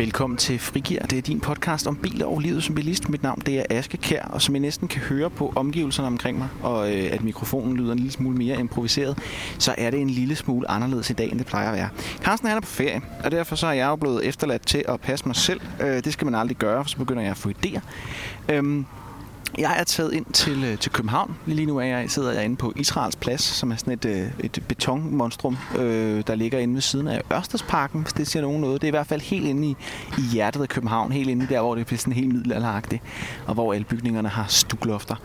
Velkommen til Frigir. Det er din podcast om biler og livet som bilist. Mit navn det er Aske Kær, og som I næsten kan høre på omgivelserne omkring mig, og øh, at mikrofonen lyder en lille smule mere improviseret, så er det en lille smule anderledes i dag, end det plejer at være. Carsten er på ferie, og derfor så er jeg jo blevet efterladt til at passe mig selv. Øh, det skal man aldrig gøre, for så begynder jeg at få idéer. Øhm, jeg er taget ind til, øh, til København. Lige nu er jeg, sidder jeg inde på Israels Plads, som er sådan et, øh, et betonmonstrum, øh, der ligger inde ved siden af Ørstedsparken, hvis det siger nogen noget. Det er i hvert fald helt inde i, i hjertet af København, helt inde der, hvor det bliver sådan helt middelalderagtigt, og hvor alle bygningerne har stuklofter.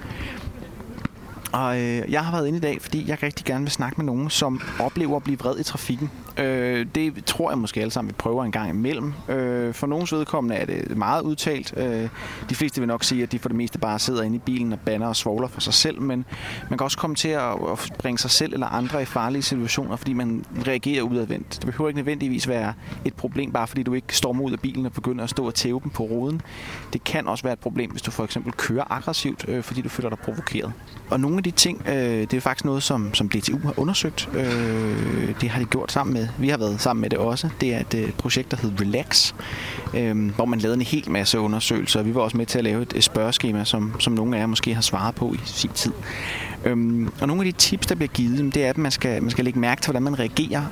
Og øh, jeg har været inde i dag, fordi jeg rigtig gerne vil snakke med nogen, som oplever at blive vred i trafikken. Øh, det tror jeg måske alle sammen, vi prøver en gang imellem. Øh, for nogens vedkommende er det meget udtalt. Øh, de fleste vil nok sige, at de for det meste bare sidder inde i bilen og banner og svogler for sig selv, men man kan også komme til at, at bringe sig selv eller andre i farlige situationer, fordi man reagerer udadvendt. Det behøver ikke nødvendigvis være et problem, bare fordi du ikke stormer ud af bilen og begynder at stå og tæve dem på ruden. Det kan også være et problem, hvis du for eksempel kører aggressivt, øh, fordi du føler dig provokeret. Og nogle af de ting, øh, det er faktisk noget, som, som DTU har undersøgt. Øh, det har de gjort sammen med vi har været sammen med det også. Det er et øh, projekt, der hedder Relax, øh, hvor man lavede en hel masse undersøgelser. Vi var også med til at lave et spørgeskema, som, som nogle af jer måske har svaret på i sin tid. Øhm, og nogle af de tips, der bliver givet, det er, at man skal, man skal lægge mærke til, hvordan man reagerer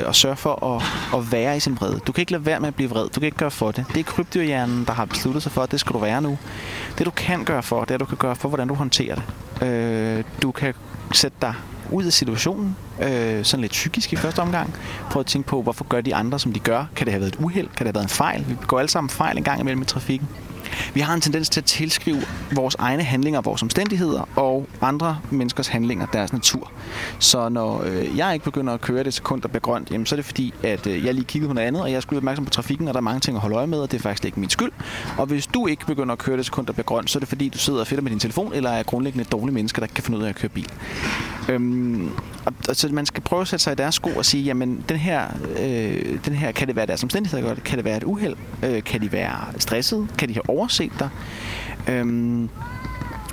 øh, og sørge for at, at være i sin vrede. Du kan ikke lade være med at blive vred. Du kan ikke gøre for det. Det er krybdyrhjernen, der har besluttet sig for, at det skal du være nu. Det du kan gøre for, det er, at du kan gøre for, hvordan du håndterer det. Øh, du kan sætte dig ud af situationen, øh, sådan lidt psykisk i første omgang. Prøv at tænke på, hvorfor gør de andre, som de gør? Kan det have været et uheld? Kan det have været en fejl? Vi går alle sammen fejl en gang imellem i trafikken. Vi har en tendens til at tilskrive vores egne handlinger, vores omstændigheder og andre menneskers handlinger deres natur. Så når øh, jeg ikke begynder at køre det sekund, der bliver grønt, jamen, så er det fordi, at øh, jeg lige kiggede på noget andet, og jeg skulle opmærksom på trafikken, og der er mange ting at holde øje med, og det er faktisk ikke min skyld. Og hvis du ikke begynder at køre det sekund, der bliver grønt, så er det fordi, du sidder og fedter med din telefon, eller er grundlæggende dårlige mennesker, der ikke kan finde ud af at køre bil. Øhm, og, altså, man skal prøve at sætte sig i deres sko og sige, jamen den her, øh, den her kan det være deres omstændigheder, kan det være et uheld, øh, kan de være stresset, kan de have overset dig, øhm,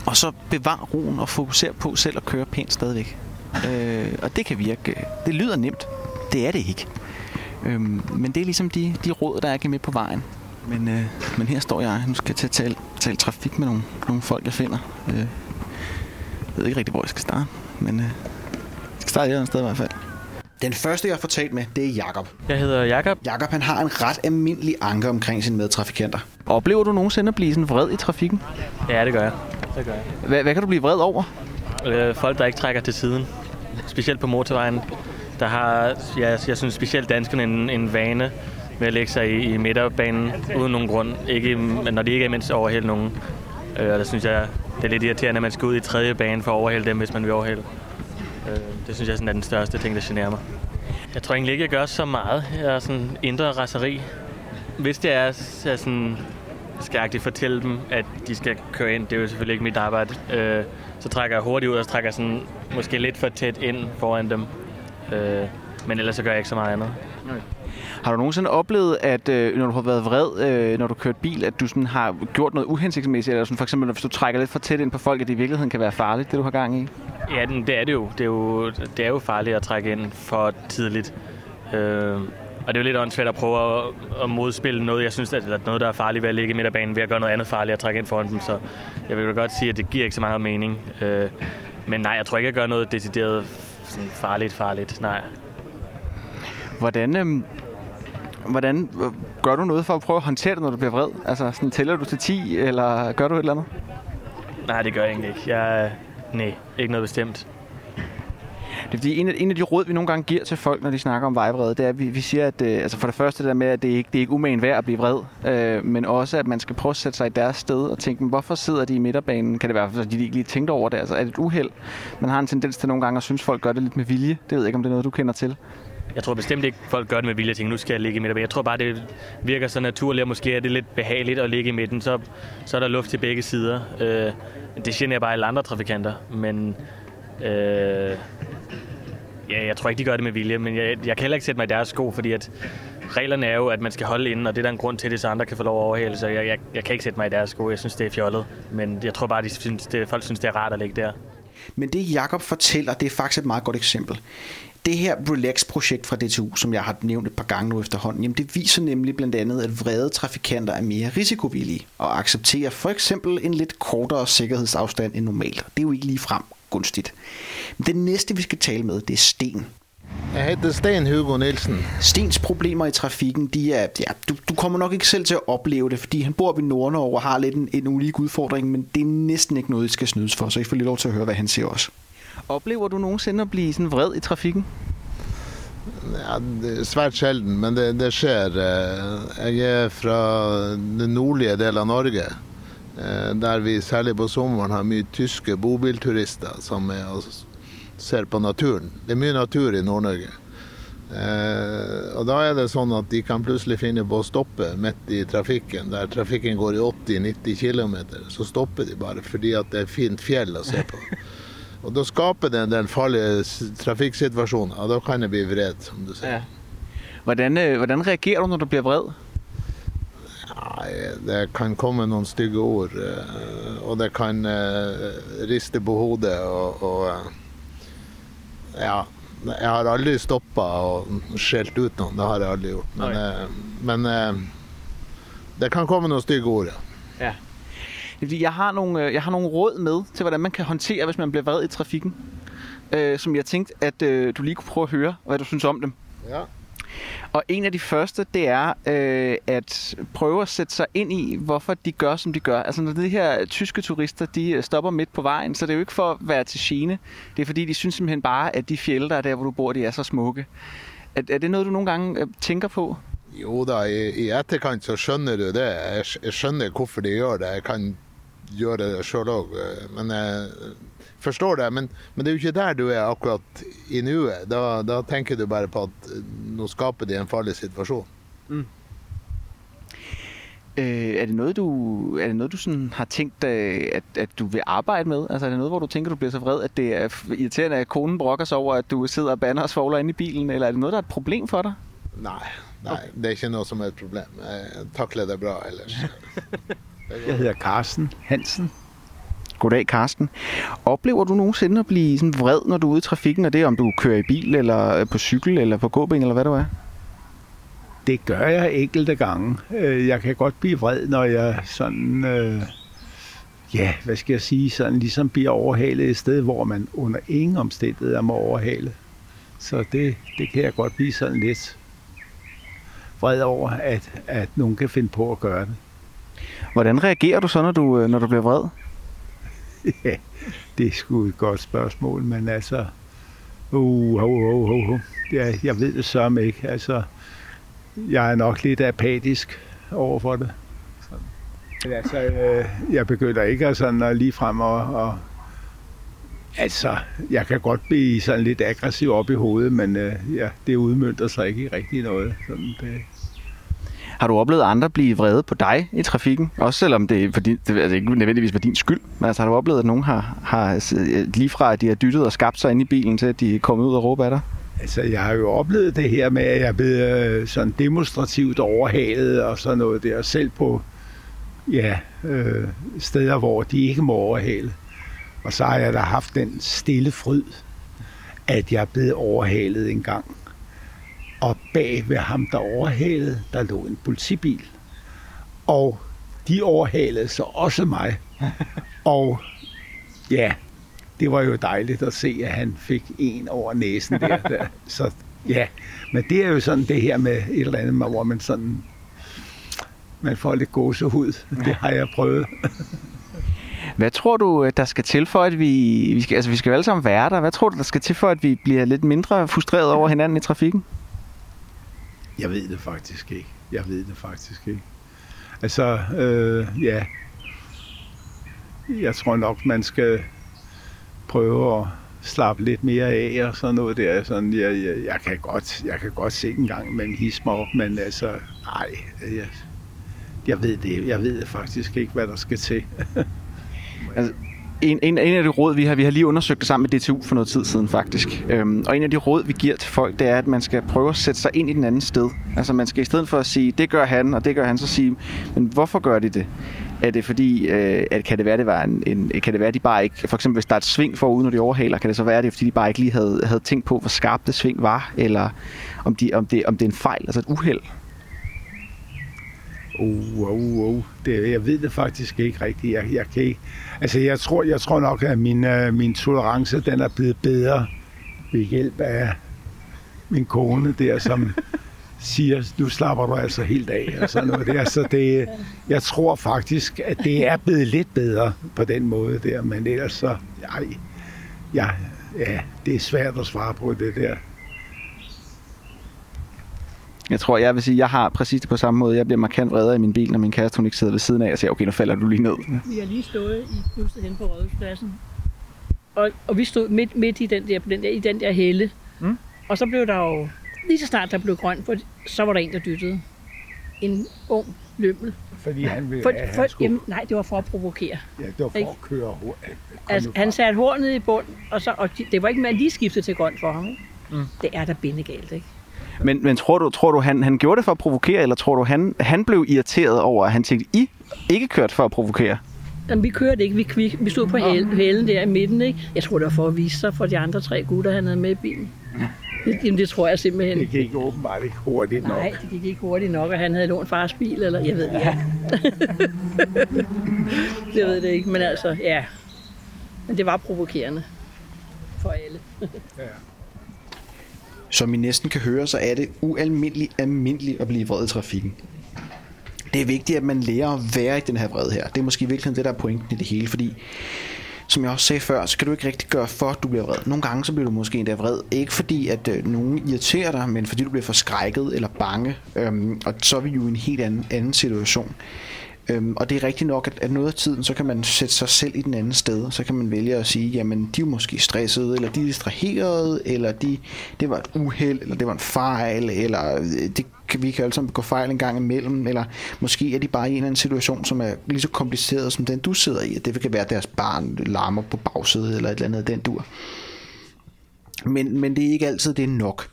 og så bevar roen og fokuser på selv at køre pænt stadigvæk. Øh, og det kan virke, det lyder nemt, det er det ikke. Øhm, men det er ligesom de, de råd, der er med på vejen. Men, øh, men her står jeg, nu skal jeg til at tale, tale trafik med nogle, nogle folk, jeg finder. Øh, jeg ved ikke rigtig, hvor jeg skal starte, men øh, jeg skal starte et sted i hvert fald. Den første, jeg har fået talt med, det er Jakob. Jeg hedder Jakob. Jakob han har en ret almindelig anke omkring sine medtrafikanter. Oplever du nogensinde at blive sådan vred i trafikken? Ja, det gør jeg. Det gør jeg. Hvad, hvad kan du blive vred over? Øh, folk, der ikke trækker til siden. Specielt på motorvejen. Der har, ja, jeg synes specielt danskerne en, en vane med at lægge sig i, i midterbanen uden nogen grund. Ikke, når de ikke er mindst overhælde nogen. Øh, og der synes jeg, det er lidt irriterende, at man skal ud i tredje bane for at overhælde dem, hvis man vil overhælde. Øh, det synes jeg sådan er den største ting, der generer mig. Jeg tror egentlig ikke, jeg gør så meget. Jeg er sådan indre raseri. Hvis det er, så er sådan, skal jeg fortælle dem, at de skal køre ind. Det er jo selvfølgelig ikke mit arbejde. Øh, så trækker jeg hurtigt ud, og så trækker jeg sådan, måske lidt for tæt ind foran dem. Øh, men ellers så gør jeg ikke så meget andet. Okay. Har du nogensinde oplevet, at øh, når du har været vred, øh, når du kørt bil, at du sådan har gjort noget uhensigtsmæssigt, eller sådan for eksempel, hvis du trækker lidt for tæt ind på folk, at det i virkeligheden kan være farligt, det du har gang i? Ja, det er det jo. Det er jo, det er jo farligt at trække ind for tidligt. Øh, og det er jo lidt åndssvagt at prøve at, at modspille noget, jeg synes, at er noget, der er farligt ved at ligge midt af banen, ved at gøre noget andet farligt at trække ind foran dem. Så jeg vil godt sige, at det giver ikke så meget mening. Øh, men nej, jeg tror ikke, jeg gør noget decideret sådan farligt, farligt. Nej. Hvordan, øh, hvordan øh, gør du noget for at prøve at håndtere det, når du bliver vred? Altså, sådan, tæller du til 10, eller gør du et eller andet? Nej, det gør jeg egentlig ikke. Jeg, nej, ikke noget bestemt. Det er fordi, en af, en af de råd, vi nogle gange giver til folk, når de snakker om vejvrede, det er, at vi, vi siger, at øh, altså for det første det der med, at det ikke det er ikke umagen værd at blive vred, øh, men også, at man skal prøve at sætte sig i deres sted og tænke, hvorfor sidder de i midterbanen? Kan det være, fordi de ikke lige tænkte over det? Altså, er det et uheld? Man har en tendens til nogle gange at synes, folk gør det lidt med vilje. Det ved jeg ikke, om det er noget, du kender til. Jeg tror bestemt ikke, folk gør det med vilje. Jeg nu skal jeg ligge i midten. Jeg tror bare, det virker så naturligt, og måske er det lidt behageligt at ligge i midten. Så, så er der luft til begge sider. Øh, det generer bare alle andre trafikanter. Men øh, ja, jeg tror ikke, de gør det med vilje. Men jeg, jeg kan heller ikke sætte mig i deres sko, fordi at reglerne er jo, at man skal holde inden, og det er der en grund til, det, så andre kan få lov at overhale. Så jeg, jeg, jeg kan ikke sætte mig i deres sko. Jeg synes, det er fjollet. Men jeg tror bare, de synes, det, folk synes, det er rart at ligge der. Men det Jakob fortæller, det er faktisk et meget godt eksempel. Det her Relax-projekt fra DTU, som jeg har nævnt et par gange nu efterhånden, jamen det viser nemlig blandt andet, at vrede trafikanter er mere risikovillige og accepterer for eksempel en lidt kortere sikkerhedsafstand end normalt. Det er jo ikke lige frem gunstigt. Men det næste, vi skal tale med, det er Sten. Jeg hedder Sten Hugo Nielsen. Stens problemer i trafikken, de er, ja, du, du kommer nok ikke selv til at opleve det, fordi han bor ved Nordnorge og har lidt en, en unik udfordring, men det er næsten ikke noget, I skal snydes for, så I får lige lov til at høre, hvad han siger også. Oplever du nogensinde at blive sådan vred i trafikken? Ja, det er svært sjelden, men det, det skjer. Eh, jeg er fra den nordlige delen av Norge, eh, der vi særlig på sommeren har mye tyske bobilturister som er og ser på naturen. Det er mye natur i Nord-Norge. Eh, og da er det sånn at de kan plutselig finne på å stoppe midt i trafikken, der trafikken går i 80-90 km. Så stopper de bare fordi at det er fint fjell å se på. Og da skaper det en del farlige trafikksituasjoner, og da kan jeg bli vred, som du sier. Hvordan, øh, hvordan reagerer du, når du bliver vred? Nei, det kan komme noen stygge ord, eh, og det kan eh, riste på hodet og, og Ja. Jeg har aldri stoppa og skjelt ut noen, det har jeg aldri gjort. Men, men det kan komme noen stygge ord, ja. Ja. Fordi, jeg har, nogle, øh, jeg har nogle råd med til, hvordan man kan håndtere, hvis man bliver vred i trafikken. Øh, som jeg tænkte, at øh, du lige kunne prøve at høre, hvad du synes om dem. ja. Og en af de første, det er øh, at prøve at sætte sig ind i, hvorfor de gør, som de gør. Altså når de her tyske turister, de øh, stopper midt på vejen, så det er jo ikke for at være til gene. Det er fordi, de synes simpelthen bare, at de fjelde, der er der, hvor du bor, de er så smukke. Er, er det noget, du nogle gange øh, tænker på? Jo da, i, i etterkant så skjønner du det. Jeg, jeg skjønner hvorfor de gjør det. Jeg kan gjøre det sjøl òg, men jeg forstår det. Men, men det er jo ikke der du er akkurat i nuet. Da, da tenker du bare på at eh, nå skaper de en farlig situasjon. Øh, er det noget, du, er det noget, du sådan har tænkt, at, at du vil arbejde med? Altså er det noget, hvor du tænker, du bliver så vred, at det er irriterende, at konen brokker sig over, at du sidder og banner og svogler inde i bilen? Eller er det noget, der er et problem for dig? Nei, nei, det er ikke noe som er et problem. Jeg takler det bra ellers. Jeg hedder Carsten Hansen. Goddag, Karsten. Oplever du nogensinde at blive sådan vred, når du er ude i trafikken, og det er, om du kører i bil, eller øh, på cykel, eller på gåben, eller hvad du er? Det gør jeg enkelte gange. Øh, Jeg kan godt blive vred, når jeg sådan, øh, ja, hvad skal jeg sige, sådan ligesom bliver overhalet et sted, hvor man under ingen omstændigheder må overhale. Så det, det kan jeg godt blive sådan lidt vred over, at, at nogen kan finde på at gøre det. Hvordan reagerer du så, når du, øh, når du bliver vred? Ja, det er sgu et godt spørgsmål, men altså... Uh, uh, uh, uh, uh. Ja, jeg ved det sørme ikke. Altså, jeg er nok lidt apatisk over for det. Sådan. Men altså, øh, jeg begynder ikke at sådan at lige frem og, og... Altså, jeg kan godt blive sådan lidt aggressiv op i hovedet, men øh, ja, det udmyndter sig ikke i rigtig noget. Sådan, det, har du oplevet andre blive vrede på dig i trafikken? Også selvom det, er fordi, det altså ikke nødvendigvis var din skyld. Men altså, har du oplevet, at nogen har, har øh, lige fra, at de har dyttet og skabt sig ind i bilen, til at de er kommet ud og råbe af dig? Altså, jeg har jo oplevet det her med, at jeg er blevet øh, sådan demonstrativt overhalet og sådan noget der, selv på ja, øh, steder, hvor de ikke må overhale. Og så har jeg da haft den stille fryd, at jeg er blevet overhalet en gang. Og bag ved ham, der overhalede, der lå en politibil. Og de overhalede så også mig. Og ja, det var jo dejligt at se, at han fik en over næsen der. der. Så ja, men det er jo sådan det her med et eller andet, hvor man sådan, man får lidt gåsehud. Det har jeg prøvet. Hvad tror du, øh, der skal til for, at vi... Vi skal, altså, vi skal jo alle sammen være der. Hvad tror du, der skal til for, at vi bliver lidt mindre frustreret over hinanden i trafikken? Jeg ved det faktisk ikke. Jeg ved det faktisk ikke. Altså, øh, ja. Jeg tror nok, man skal prøve at slappe lidt mere af og sådan noget der. Sådan, jeg, jeg, jeg, kan godt, jeg kan godt se en gang med en hisme op, men altså, nej, øh, jeg, jeg ved det, jeg ved faktisk ikke, hvad der skal til. altså, en, en, en af de råd, vi har, vi har lige undersøgt det sammen med DTU for noget tid siden faktisk. Øhm, og en af de råd, vi giver til folk, det er, at man skal prøve at sætte sig ind i den anden sted. Altså man skal i stedet for at sige, det gør han, og det gør han, så sige, men hvorfor gør de det? Er det fordi, øh, at kan det være, det var en, en, kan det være, de bare ikke, for eksempel hvis der er et sving forud, når de overhaler, kan det så være, det fordi de bare ikke lige havde, havde tænkt på, hvor skarpt det sving var, eller om, de, om, det, om det er en fejl, altså et uheld? Oh, oh, oh. Det, jeg ved det faktisk ikke rigtigt. Jeg, jeg kan ikke. Altså, jeg tror, jeg tror nok, at min, uh, min tolerance, den er blevet bedre ved hjælp af min kone der, som siger, nu slapper du altså helt af, og sådan noget der. Så det, jeg tror faktisk, at det er blevet lidt bedre på den måde der, men ellers så, ej, ja, ja, det er svært at svare på det der. Jeg tror, jeg vil sige, jeg har præcis det på samme måde. Jeg bliver markant vredere i min bil, når min kæreste hun ikke sidder ved siden af, og siger, okay, nu falder du lige ned. Vi har lige stået i huset hen på Rådhuspladsen, og, og vi stod midt, midt i den der, på den der, i den der helle. Mm. Og så blev der jo, lige så snart der blev grønt, for, så var der en, der dyttede. En ung lømmel. Fordi han ville, For, for, han skulle, jamen, nej, det var for at provokere. ja, det var for ikke? at køre hurtigt. Altså, han satte hornet i bund, og, så, og de- det var ikke med at lige skifte til grønt for ham. Ikke? Mm. Det er da bindegalt, ikke? Men, men tror du, tror du han, han gjorde det for at provokere, eller tror du, han, han blev irriteret over, at han tænkte, I ikke kørt for at provokere? Jamen, vi kørte ikke. Vi, vi, vi stod på hæl- hælden der i midten, ikke? Jeg tror, det var for at vise sig for de andre tre gutter, han havde med i bilen. Det, jamen, det tror jeg simpelthen. Det gik åbenbart ikke hurtigt nok. Nej, det gik ikke hurtigt nok, at han havde lånt fars bil, eller jeg ved det ikke. jeg ved det ikke, men altså, ja. Men det var provokerende for alle. Som I næsten kan høre, så er det ualmindeligt almindeligt at blive vred i trafikken. Det er vigtigt, at man lærer at være i den her vrede her. Det er måske virkelig det, der er pointen i det hele, fordi som jeg også sagde før, så kan du ikke rigtig gøre for, at du bliver vred. Nogle gange så bliver du måske endda vred. Ikke fordi, at øh, nogen irriterer dig, men fordi du bliver forskrækket eller bange. Øhm, og så er vi jo i en helt anden, anden situation. Øhm, og det er rigtigt nok, at, at noget af tiden, så kan man sætte sig selv i den anden sted. Så kan man vælge at sige, jamen de er måske stressede, eller de er distraherede, eller de, det var et uheld, eller det var en fejl, eller øh, det, kan- vi kan alle sammen begå fejl en gang imellem, eller måske er de bare i en eller anden situation, som er lige så kompliceret som den, du sidder i. Det kan være, at deres barn larmer på bagsædet, eller et eller andet af den dur. Men, men det er ikke altid, det er nok.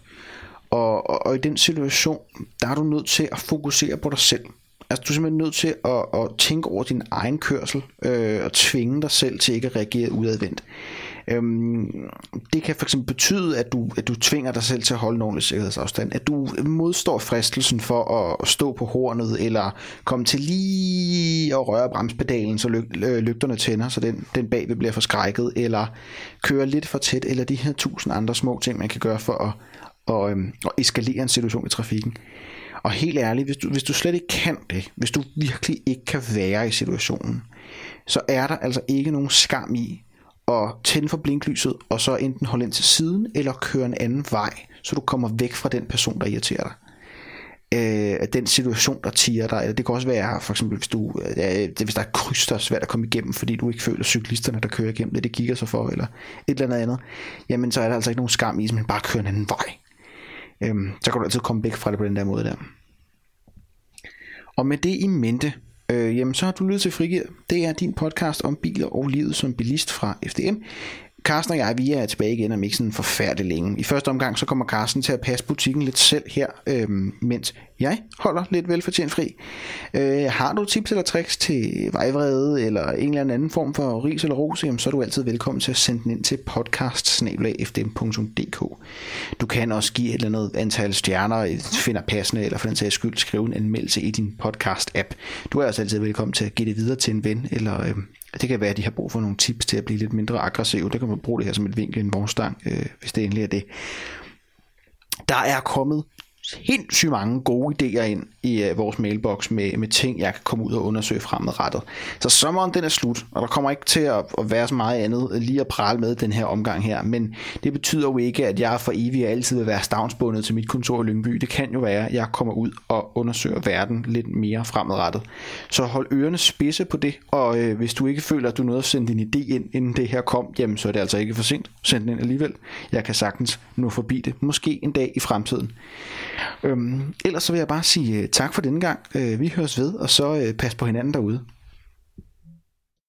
Og, og, og i den situation, der er du nødt til at fokusere på dig selv. Altså, du er simpelthen nødt til at, at tænke over din egen kørsel, øh, og tvinge dig selv til ikke at reagere udadvendt. Øhm, det kan fx betyde, at du, at du tvinger dig selv til at holde en ordentlig sikkerhedsafstand. At du modstår fristelsen for at stå på hornet, eller komme til lige at røre bremspedalen, så lyg, øh, lygterne tænder, så den, den bagved bliver forskrækket, eller køre lidt for tæt, eller de her tusind andre små ting, man kan gøre for at, og, øhm, og eskalere en situation i trafikken. Og helt ærligt, hvis du, hvis du slet ikke kan det, hvis du virkelig ikke kan være i situationen, så er der altså ikke nogen skam i at tænde for blinklyset, og så enten holde ind til siden, eller køre en anden vej, så du kommer væk fra den person, der irriterer dig øh, den situation, der tiger dig. Eller det kan også være, for eksempel, hvis, du, øh, det- hvis der er kryds, der er svært at komme igennem, fordi du ikke føler cyklisterne, der kører igennem det, det kigger sig for, eller et eller andet andet, jamen så er der altså ikke nogen skam i, at man bare kører en anden vej. Øhm, så kan du altid komme væk fra det på den der måde der. Og med det i mente, øh, jamen så har du lyttet til Frigir. Det er din podcast om biler og livet som bilist fra FDM. Carsten og jeg, vi er tilbage igen om ikke sådan forfærdelig længe. I første omgang, så kommer Carsten til at passe butikken lidt selv her, øhm, mens jeg holder lidt velfortjent fri. Øh, har du tips eller tricks til vejvrede, eller en eller anden form for ris eller ros, jamen, så er du altid velkommen til at sende den ind til podcast Du kan også give et eller andet antal stjerner, finder passende, eller for den sags skyld skrive en anmeldelse i din podcast-app. Du er også altid velkommen til at give det videre til en ven, eller øh, det kan være, at de har brug for nogle tips til at blive lidt mindre aggressiv. Der kan man bruge det her som et vinkel i en vognstang, øh, hvis det endelig er det. Der er kommet sindssygt mange gode idéer ind i øh, vores mailbox med, med ting, jeg kan komme ud og undersøge fremadrettet. Så sommeren den er slut, og der kommer ikke til at, at være så meget andet lige at prale med den her omgang her. Men det betyder jo ikke, at jeg for evigt altid vil være stavnsbundet til mit kontor i Lyngby. Det kan jo være, at jeg kommer ud og undersøger verden lidt mere fremadrettet. Så hold ørerne spidse på det, og øh, hvis du ikke føler, at du nåede at sende din idé ind, inden det her kom, jamen så er det altså ikke for sent. Send den ind alligevel. Jeg kan sagtens nå forbi det. Måske en dag i fremtiden. Øhm, ellers så vil jeg bare sige øh, tak for denne gang. Øh, vi høres ved, og så øh, pas på hinanden derude.